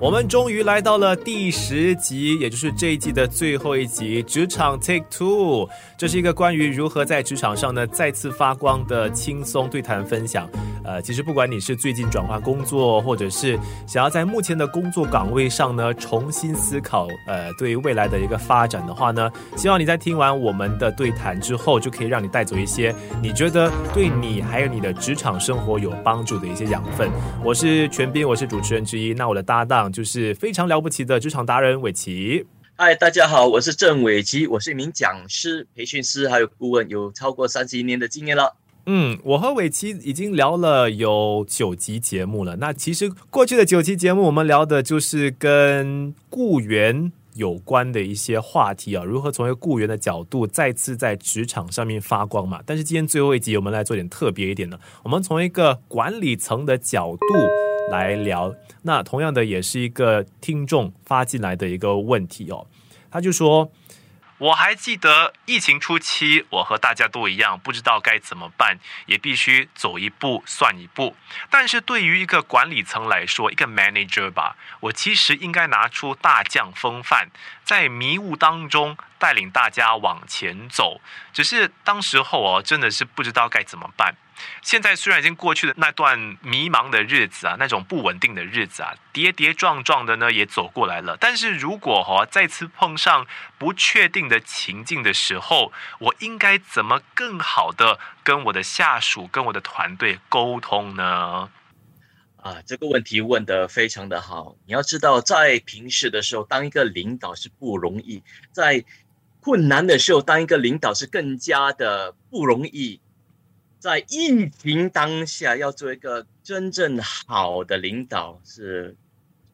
我们终于来到了第十集，也就是这一季的最后一集——职场 Take Two。这是一个关于如何在职场上呢再次发光的轻松对谈分享。呃，其实不管你是最近转换工作，或者是想要在目前的工作岗位上呢重新思考，呃，对于未来的一个发展的话呢，希望你在听完我们的对谈之后，就可以让你带走一些你觉得对你还有你的职场生活有帮助的一些养分。我是全斌，我是主持人之一，那我的搭档。就是非常了不起的职场达人伟奇。嗨，大家好，我是郑伟奇，我是一名讲师、培训师，还有顾问，有超过三十一年的经验了。嗯，我和伟奇已经聊了有九集节目了。那其实过去的九期节目，我们聊的就是跟雇员有关的一些话题啊，如何从一个雇员的角度再次在职场上面发光嘛。但是今天最后一集，我们来做点特别一点的，我们从一个管理层的角度来聊。那同样的，也是一个听众发进来的一个问题哦，他就说。我还记得疫情初期，我和大家都一样，不知道该怎么办，也必须走一步算一步。但是对于一个管理层来说，一个 manager 吧，我其实应该拿出大将风范，在迷雾当中带领大家往前走。只是当时候哦，真的是不知道该怎么办。现在虽然已经过去了那段迷茫的日子啊，那种不稳定的日子啊，跌跌撞撞的呢也走过来了。但是如果哈再次碰上不确定的情境的时候，我应该怎么更好的跟我的下属、跟我的团队沟通呢？啊，这个问题问得非常的好。你要知道，在平时的时候，当一个领导是不容易；在困难的时候，当一个领导是更加的不容易。在疫情当下，要做一个真正好的领导是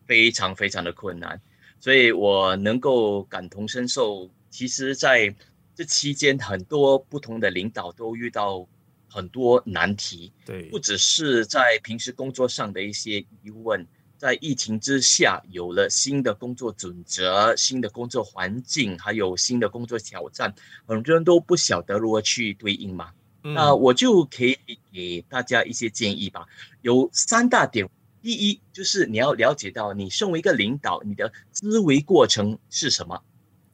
非常非常的困难，所以我能够感同身受。其实，在这期间，很多不同的领导都遇到很多难题，对，不只是在平时工作上的一些疑问，在疫情之下，有了新的工作准则、新的工作环境，还有新的工作挑战，很多人都不晓得如何去对应嘛。那我就可以给大家一些建议吧。有三大点，第一就是你要了解到你身为一个领导，你的思维过程是什么；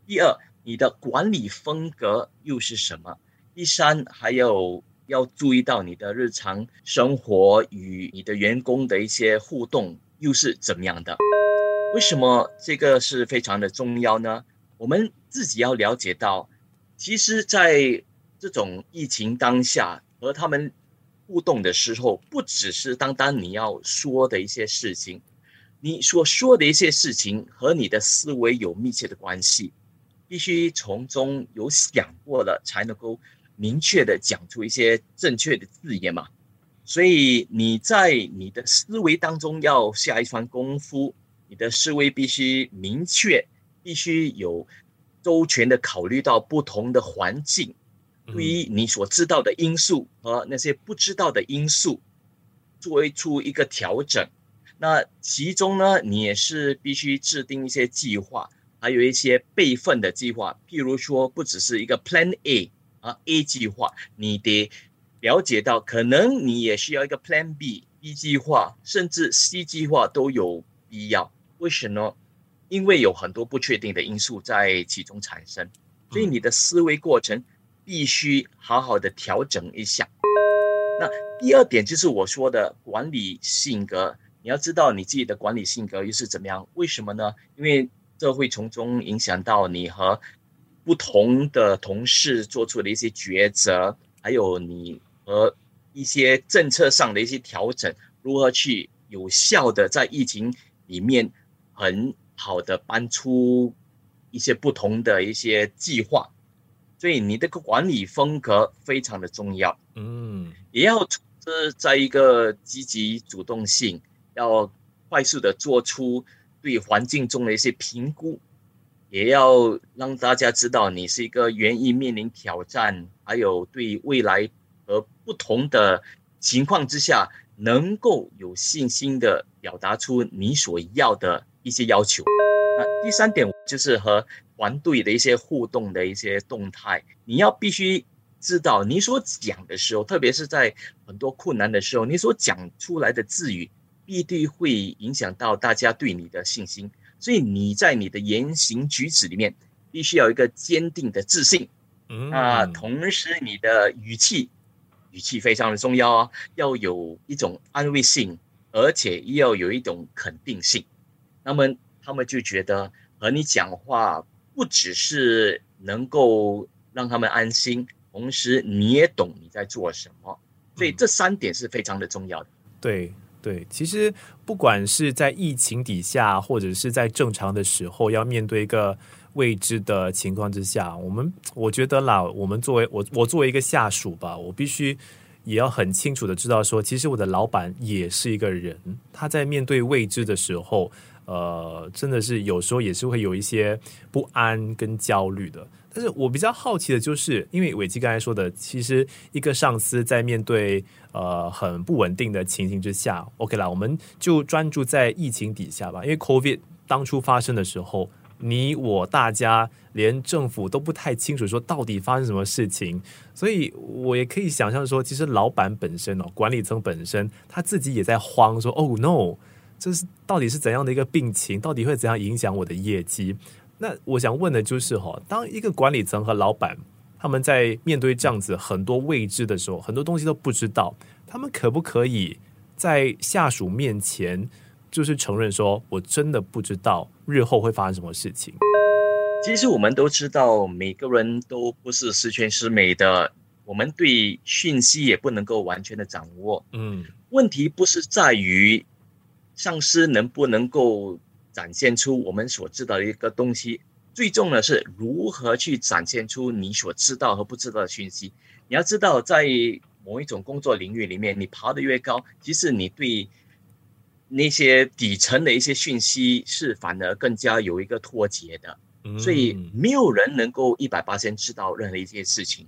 第二，你的管理风格又是什么；第三，还有要注意到你的日常生活与你的员工的一些互动又是怎么样的。为什么这个是非常的重要呢？我们自己要了解到，其实，在这种疫情当下和他们互动的时候，不只是单单你要说的一些事情，你所说的一些事情和你的思维有密切的关系，必须从中有想过了，才能够明确的讲出一些正确的字眼嘛。所以你在你的思维当中要下一番功夫，你的思维必须明确，必须有周全的考虑到不同的环境。对于你所知道的因素和那些不知道的因素，做出一个调整。那其中呢，你也是必须制定一些计划，还有一些备份的计划。譬如说，不只是一个 Plan A 啊 A 计划，你得了解到，可能你也需要一个 Plan B、B 计划，甚至 C 计划都有必要。为什么？因为有很多不确定的因素在其中产生，所以你的思维过程。必须好好的调整一下。那第二点就是我说的管理性格，你要知道你自己的管理性格又是怎么样？为什么呢？因为这会从中影响到你和不同的同事做出的一些抉择，还有你和一些政策上的一些调整，如何去有效的在疫情里面很好的搬出一些不同的一些计划。所以你这个管理风格非常的重要，嗯，也要是在一个积极主动性，要快速的做出对环境中的一些评估，也要让大家知道你是一个愿意面临挑战，还有对未来和不同的情况之下，能够有信心的表达出你所要的一些要求。那第三点就是和。团队的一些互动的一些动态，你要必须知道，你所讲的时候，特别是在很多困难的时候，你所讲出来的字语必定会影响到大家对你的信心。所以你在你的言行举止里面，必须要有一个坚定的自信。啊，同时你的语气，语气非常的重要啊，要有一种安慰性，而且要有一种肯定性。那么他们就觉得和你讲话，不只是能够让他们安心，同时你也懂你在做什么。所以这三点是非常的重要的。对对，其实不管是在疫情底下，或者是在正常的时候，要面对一个。未知的情况之下，我们我觉得啦，我们作为我我作为一个下属吧，我必须也要很清楚的知道说，其实我的老板也是一个人，他在面对未知的时候，呃，真的是有时候也是会有一些不安跟焦虑的。但是我比较好奇的就是，因为伟基刚才说的，其实一个上司在面对呃很不稳定的情形之下，OK 啦，我们就专注在疫情底下吧，因为 COVID 当初发生的时候。你我大家连政府都不太清楚，说到底发生什么事情，所以我也可以想象说，其实老板本身哦，管理层本身他自己也在慌，说哦 no，这是到底是怎样的一个病情，到底会怎样影响我的业绩？那我想问的就是哈，当一个管理层和老板他们在面对这样子很多未知的时候，很多东西都不知道，他们可不可以在下属面前？就是承认说，我真的不知道日后会发生什么事情。其实我们都知道，每个人都不是十全十美的，我们对讯息也不能够完全的掌握。嗯，问题不是在于上司能不能够展现出我们所知道的一个东西，最重要的是如何去展现出你所知道和不知道的讯息。你要知道，在某一种工作领域里面，你爬得越高，其实你对那些底层的一些讯息是反而更加有一个脱节的，所以没有人能够一百八千知道任何一件事情。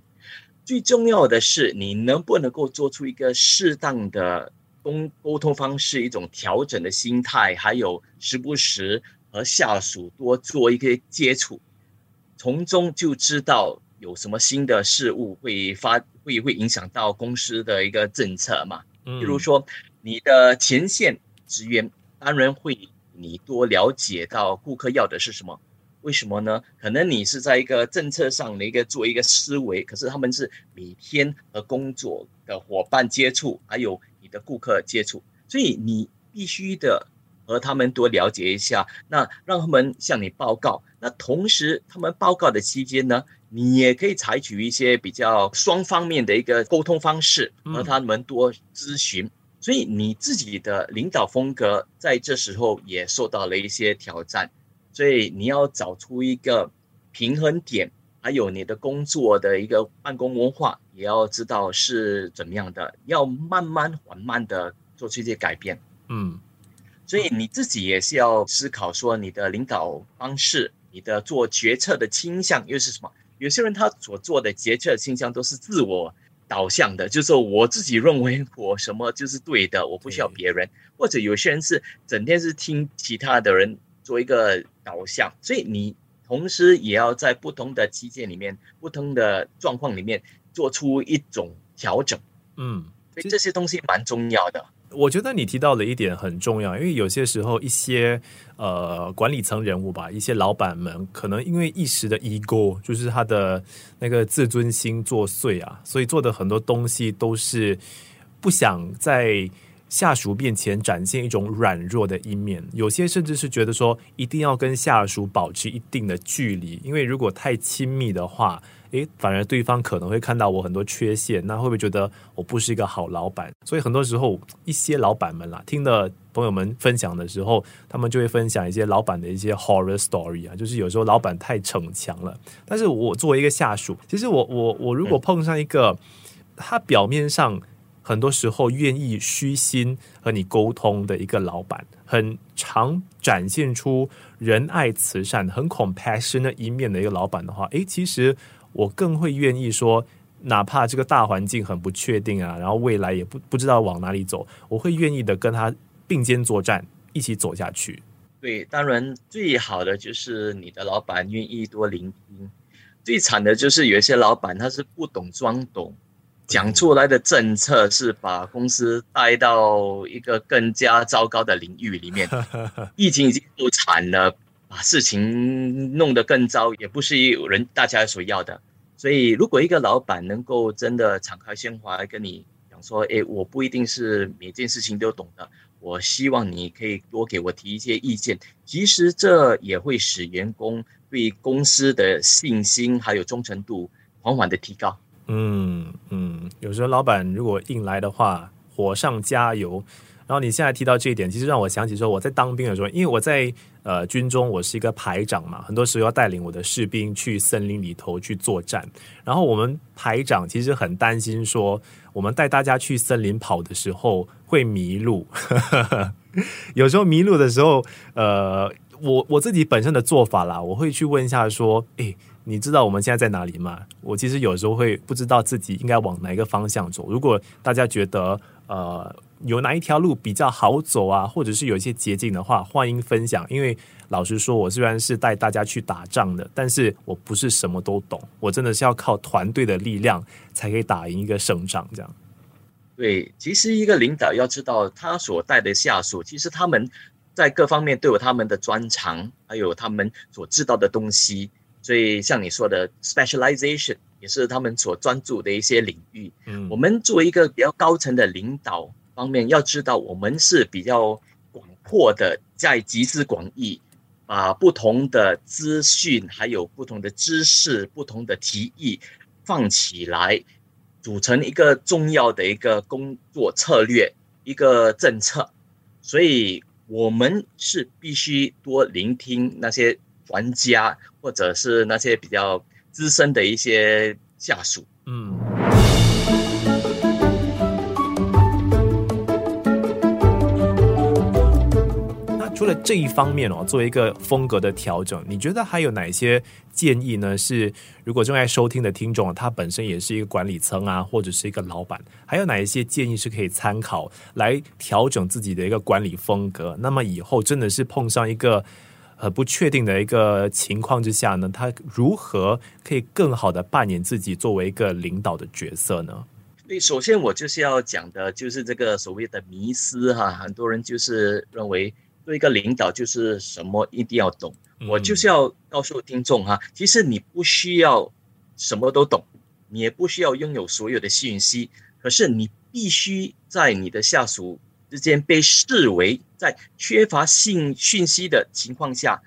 最重要的是，你能不能够做出一个适当的沟沟通方式，一种调整的心态，还有时不时和下属多做一些接触，从中就知道有什么新的事物会发会会影响到公司的一个政策嘛？嗯比如说你的前线。职员当然会，你多了解到顾客要的是什么？为什么呢？可能你是在一个政策上的一个做一个思维，可是他们是每天和工作的伙伴接触，还有你的顾客接触，所以你必须的和他们多了解一下，那让他们向你报告。那同时，他们报告的期间呢，你也可以采取一些比较双方面的一个沟通方式，和他们多咨询。所以你自己的领导风格在这时候也受到了一些挑战，所以你要找出一个平衡点，还有你的工作的一个办公文化，也要知道是怎么样的，要慢慢缓慢的做出一些改变。嗯，所以你自己也是要思考说，你的领导方式，你的做决策的倾向又是什么？有些人他所做的决策倾向都是自我。导向的，就是我自己认为我什么就是对的，我不需要别人。或者有些人是整天是听其他的人做一个导向，所以你同时也要在不同的期间里面、不同的状况里面做出一种调整。嗯，所以这些东西蛮重要的。我觉得你提到了一点很重要，因为有些时候一些呃管理层人物吧，一些老板们可能因为一时的 ego，就是他的那个自尊心作祟啊，所以做的很多东西都是不想在下属面前展现一种软弱的一面。有些甚至是觉得说一定要跟下属保持一定的距离，因为如果太亲密的话。诶，反而对方可能会看到我很多缺陷，那会不会觉得我不是一个好老板？所以很多时候，一些老板们啦，听的朋友们分享的时候，他们就会分享一些老板的一些 horror story 啊，就是有时候老板太逞强了。但是我作为一个下属，其实我我我如果碰上一个他表面上很多时候愿意虚心和你沟通的一个老板，很常展现出仁爱慈善、很 compassion 的一面的一个老板的话，诶，其实。我更会愿意说，哪怕这个大环境很不确定啊，然后未来也不不知道往哪里走，我会愿意的跟他并肩作战，一起走下去。对，当然最好的就是你的老板愿意多聆听，最惨的就是有一些老板他是不懂装懂，讲出来的政策是把公司带到一个更加糟糕的领域里面。疫情已经够惨了，把事情弄得更糟，也不是人大家所要的。所以，如果一个老板能够真的敞开胸怀跟你讲说：“诶，我不一定是每件事情都懂的，我希望你可以多给我提一些意见。”其实这也会使员工对公司的信心还有忠诚度缓缓的提高。嗯嗯，有时候老板如果硬来的话，火上加油。然后你现在提到这一点，其实让我想起说我在当兵的时候，因为我在呃军中，我是一个排长嘛，很多时候要带领我的士兵去森林里头去作战。然后我们排长其实很担心说，我们带大家去森林跑的时候会迷路。有时候迷路的时候，呃，我我自己本身的做法啦，我会去问一下说，诶。你知道我们现在在哪里吗？我其实有时候会不知道自己应该往哪个方向走。如果大家觉得呃有哪一条路比较好走啊，或者是有一些捷径的话，欢迎分享。因为老实说，我虽然是带大家去打仗的，但是我不是什么都懂。我真的是要靠团队的力量才可以打赢一个胜仗。这样。对，其实一个领导要知道他所带的下属，其实他们在各方面都有他们的专长，还有他们所知道的东西。所以，像你说的 specialization 也是他们所专注的一些领域。嗯，我们作为一个比较高层的领导方面，要知道我们是比较广阔的，在集思广益，把不同的资讯、还有不同的知识、不同的提议放起来，组成一个重要的一个工作策略、一个政策。所以，我们是必须多聆听那些。玩家或者是那些比较资深的一些下属，嗯。那除了这一方面哦，作为一个风格的调整，你觉得还有哪些建议呢？是如果正在收听的听众，他本身也是一个管理层啊，或者是一个老板，还有哪一些建议是可以参考来调整自己的一个管理风格？那么以后真的是碰上一个。很不确定的一个情况之下呢，他如何可以更好的扮演自己作为一个领导的角色呢？对，首先我就是要讲的，就是这个所谓的迷思哈，很多人就是认为做一个领导就是什么一定要懂。我就是要告诉听众哈，其实你不需要什么都懂，你也不需要拥有所有的信息，可是你必须在你的下属。之间被视为在缺乏信讯息的情况下，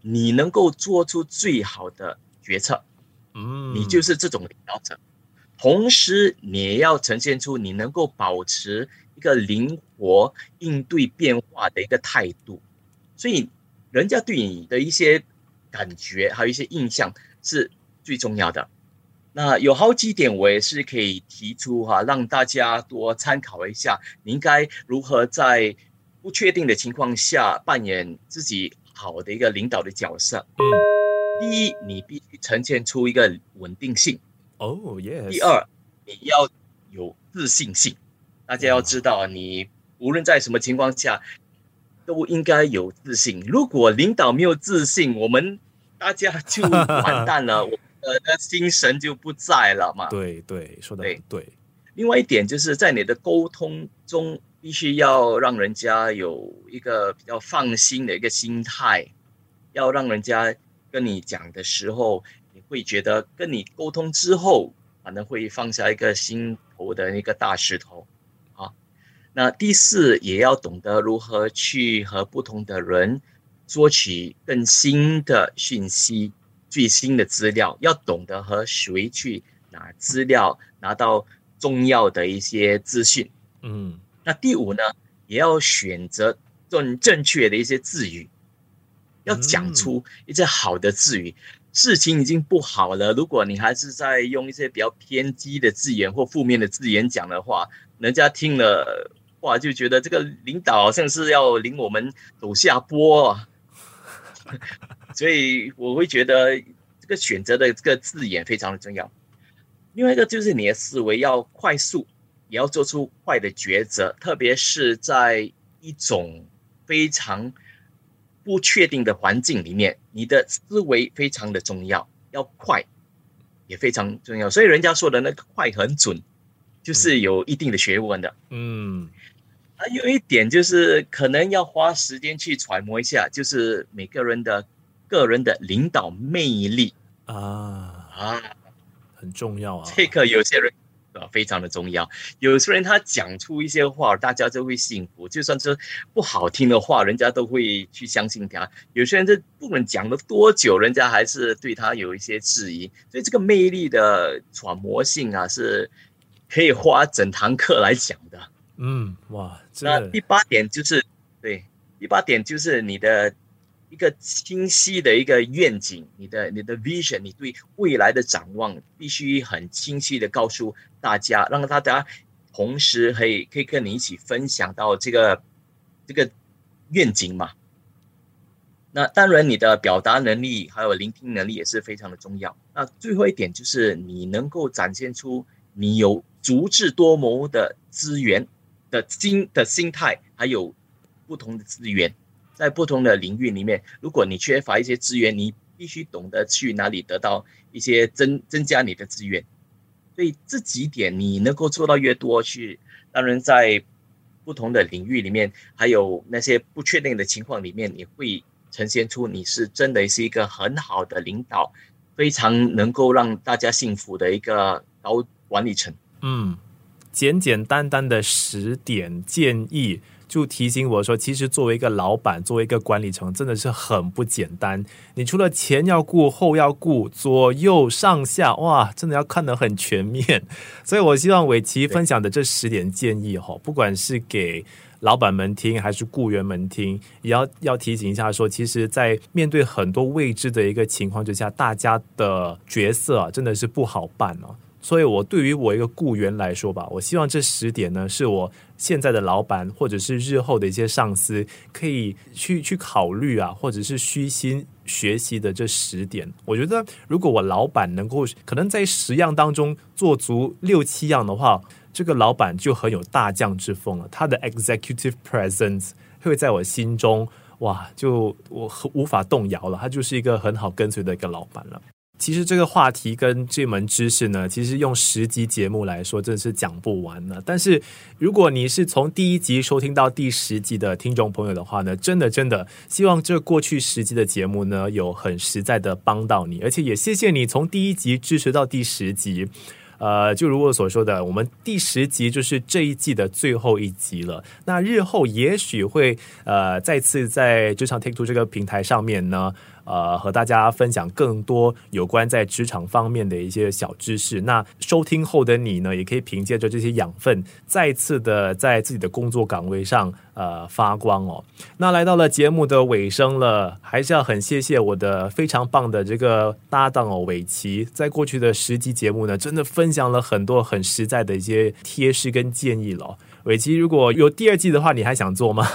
你能够做出最好的决策，嗯，你就是这种领导者。同时，你也要呈现出你能够保持一个灵活应对变化的一个态度。所以，人家对你的一些感觉还有一些印象是最重要的。那有好几点，我也是可以提出哈，让大家多参考一下。你应该如何在不确定的情况下扮演自己好的一个领导的角色？嗯，第一，你必须呈现出一个稳定性。哦 yes。第二，你要有自信性。大家要知道，你无论在什么情况下，都应该有自信。如果领导没有自信，我们大家就完蛋了。我。呃，那精神就不在了嘛。对对，说的对对。另外一点就是在你的沟通中，必须要让人家有一个比较放心的一个心态，要让人家跟你讲的时候，你会觉得跟你沟通之后，可能会放下一个心头的那个大石头啊。那第四，也要懂得如何去和不同的人索取更新的讯息。最新的资料要懂得和谁去拿资料，拿到重要的一些资讯。嗯，那第五呢，也要选择正正确的一些字语，要讲出一些好的字语。事情已经不好了，如果你还是在用一些比较偏激的字眼或负面的字眼讲的话，人家听了话就觉得这个领导好像是要领我们走下坡。所以我会觉得这个选择的这个字眼非常的重要。另外一个就是你的思维要快速，也要做出快的抉择，特别是在一种非常不确定的环境里面，你的思维非常的重要，要快也非常重要。所以人家说的那个快很准，就是有一定的学问的。嗯还有一点就是，可能要花时间去揣摩一下，就是每个人的个人的领导魅力啊，啊，很重要啊。这个有些人啊非常的重要。有些人他讲出一些话，大家就会信服，就算是不好听的话，人家都会去相信他。有些人这不管讲了多久，人家还是对他有一些质疑。所以这个魅力的揣摩性啊，是可以花整堂课来讲的。嗯，哇，那第八点就是，对，第八点就是你的一个清晰的一个愿景，你的你的 vision，你对未来的展望必须很清晰的告诉大家，让大家同时可以可以跟你一起分享到这个这个愿景嘛。那当然，你的表达能力还有聆听能力也是非常的重要。那最后一点就是你能够展现出你有足智多谋的资源的心的心态，还有不同的资源，在不同的领域里面，如果你缺乏一些资源，你必须懂得去哪里得到一些增增加你的资源。所以这几点你能够做到越多，去当然在不同的领域里面，还有那些不确定的情况里面，你会呈现出你是真的是一个很好的领导，非常能够让大家幸福的一个高管理层。嗯，简简单单的十点建议，就提醒我说，其实作为一个老板，作为一个管理层，真的是很不简单。你除了前要顾，后要顾，左右上下，哇，真的要看得很全面。所以我希望伟奇 分享的这十点建议，哈，不管是给老板们听，还是雇员们听，也要要提醒一下说，其实，在面对很多未知的一个情况之下，大家的角色啊，真的是不好办哦。所以，我对于我一个雇员来说吧，我希望这十点呢，是我现在的老板或者是日后的一些上司可以去去考虑啊，或者是虚心学习的这十点。我觉得，如果我老板能够可能在十样当中做足六七样的话，这个老板就很有大将之风了。他的 executive presence 会在我心中，哇，就我无法动摇了。他就是一个很好跟随的一个老板了。其实这个话题跟这门知识呢，其实用十集节目来说，真的是讲不完了。但是如果你是从第一集收听到第十集的听众朋友的话呢，真的真的希望这过去十集的节目呢，有很实在的帮到你，而且也谢谢你从第一集支持到第十集。呃，就如我所说的，我们第十集就是这一季的最后一集了。那日后也许会呃再次在职场 Take Two 这个平台上面呢。呃，和大家分享更多有关在职场方面的一些小知识。那收听后的你呢，也可以凭借着这些养分，再次的在自己的工作岗位上呃发光哦。那来到了节目的尾声了，还是要很谢谢我的非常棒的这个搭档哦，伟奇，在过去的十集节目呢，真的分享了很多很实在的一些贴士跟建议了。伟奇，如果有第二季的话，你还想做吗？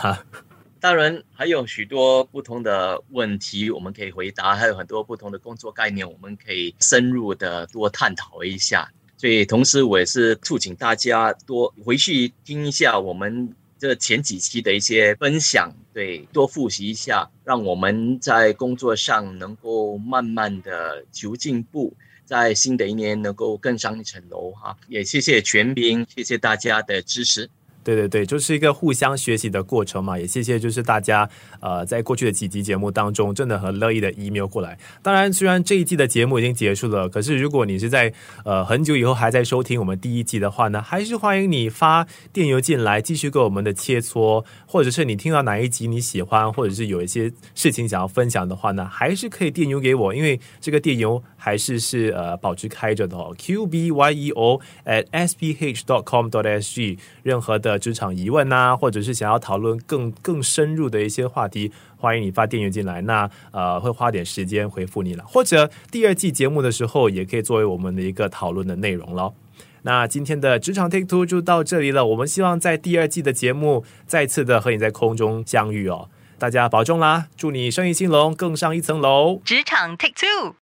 当然还有许多不同的问题我们可以回答，还有很多不同的工作概念，我们可以深入的多探讨一下。所以同时我也是促请大家多回去听一下我们这前几期的一些分享，对，多复习一下，让我们在工作上能够慢慢的求进步。在新的一年能够更上一层楼哈，也谢谢全民，谢谢大家的支持。对对对，就是一个互相学习的过程嘛。也谢谢，就是大家呃，在过去的几集节目当中，真的很乐意的 email 过来。当然，虽然这一季的节目已经结束了，可是如果你是在呃很久以后还在收听我们第一季的话呢，还是欢迎你发电邮进来，继续跟我们的切磋，或者是你听到哪一集你喜欢，或者是有一些事情想要分享的话呢，还是可以电邮给我，因为这个电邮还是是呃保持开着的哦，q b y e o at s p h dot com dot s g，任何的。职场疑问呐、或者是想要讨论更更深入的一些话题，欢迎你发电邮进来。那呃，会花点时间回复你了。或者第二季节目的时候，也可以作为我们的一个讨论的内容咯。那今天的职场 Take Two 就到这里了。我们希望在第二季的节目再次的和你在空中相遇哦。大家保重啦，祝你生意兴隆，更上一层楼。职场 Take Two。